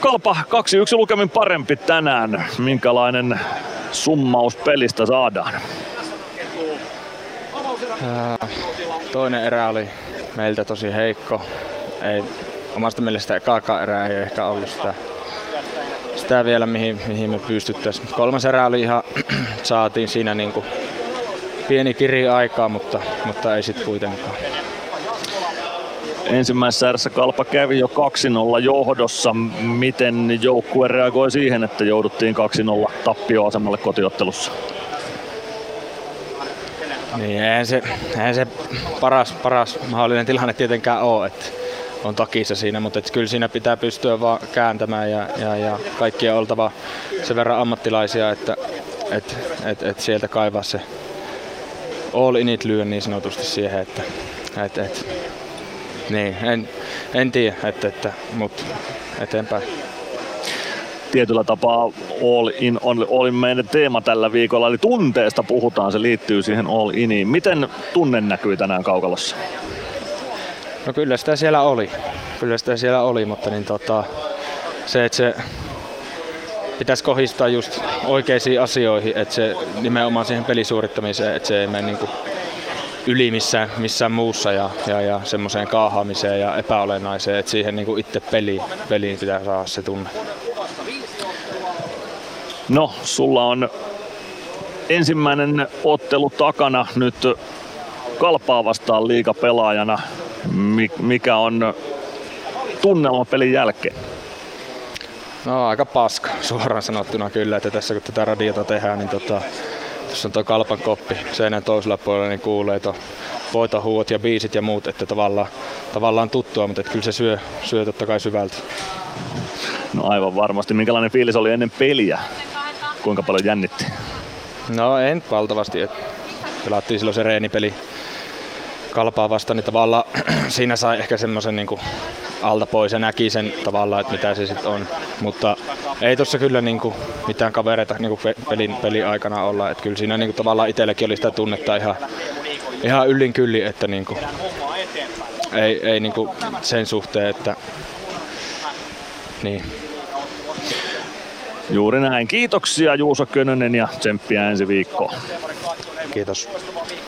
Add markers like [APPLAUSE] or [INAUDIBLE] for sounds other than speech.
Kalpa 2-1 lukemin parempi tänään. Minkälainen summaus pelistä saadaan? Ää, toinen erä oli meiltä tosi heikko. Ei, omasta mielestä ekaakaan erää ei ehkä ollut sitä, sitä vielä, mihin, mihin me pystyttäisiin. Kolmas erä oli ihan, [CLEARS THROAT] saatiin siinä niinku pieni kiri aikaa, mutta, mutta ei sitten kuitenkaan. Ensimmäisessä erässä Kalpa kävi jo 2-0 johdossa. Miten joukkue reagoi siihen, että jouduttiin 2-0 tappioasemalle kotiottelussa? Niin, eihän se, eihän se paras, paras mahdollinen tilanne tietenkään ole, että on takissa siinä, mutta kyllä siinä pitää pystyä vaan kääntämään ja, ja, ja kaikki on oltava sen verran ammattilaisia, että et, et, et sieltä kaivaa se all init lyö niin sanotusti siihen, että et, et, niin, en, en tiedä, että, että, mutta eteenpäin tietyllä tapaa all in on all in meidän teema tällä viikolla, eli tunteesta puhutaan, se liittyy siihen all iniin. Miten tunne näkyy tänään Kaukalossa? No kyllä sitä siellä oli, kyllä sitä siellä oli, mutta niin tota, se, että se pitäisi kohistaa just oikeisiin asioihin, että se nimenomaan siihen pelisuorittamiseen, että se ei mene niin yli missään, missään muussa ja, ja, ja semmoiseen kaahaamiseen ja epäolennaiseen, että siihen niin itse peliin, peliin pitää saada se tunne. No, sulla on ensimmäinen ottelu takana nyt kalpaa vastaan liikapelaajana. Mikä on tunnelma pelin jälkeen? No aika paska [LAUGHS] suoraan sanottuna kyllä, että tässä kun tätä radiota tehdään, niin tota, tuossa on tuo kalpan koppi seinän toisella puolella, niin kuulee tuo voitahuot ja biisit ja muut, että tavallaan, tavallaan tuttua, mutta että kyllä se syö, syö totta kai syvältä. No aivan varmasti. Minkälainen fiilis oli ennen peliä? Kuinka paljon jännitti? No en valtavasti. Et pelattiin silloin se reenipeli kalpaa vastaan, niin tavallaan [CLEARS THROAT] siinä sai ehkä semmoisen niin alta pois ja näki sen tavallaan, että mitä se sitten on. Mutta ei tuossa kyllä niin kuin, mitään kavereita niin kuin pelin, pelin aikana olla. Että kyllä siinä niin kuin, tavallaan itselläkin oli sitä tunnetta ihan, ihan yllin kylli, että niin kuin, ei, ei niin kuin sen suhteen, että niin. Juuri näin. Kiitoksia Juuso Könönen ja tsemppiä ensi viikkoon. Kiitos.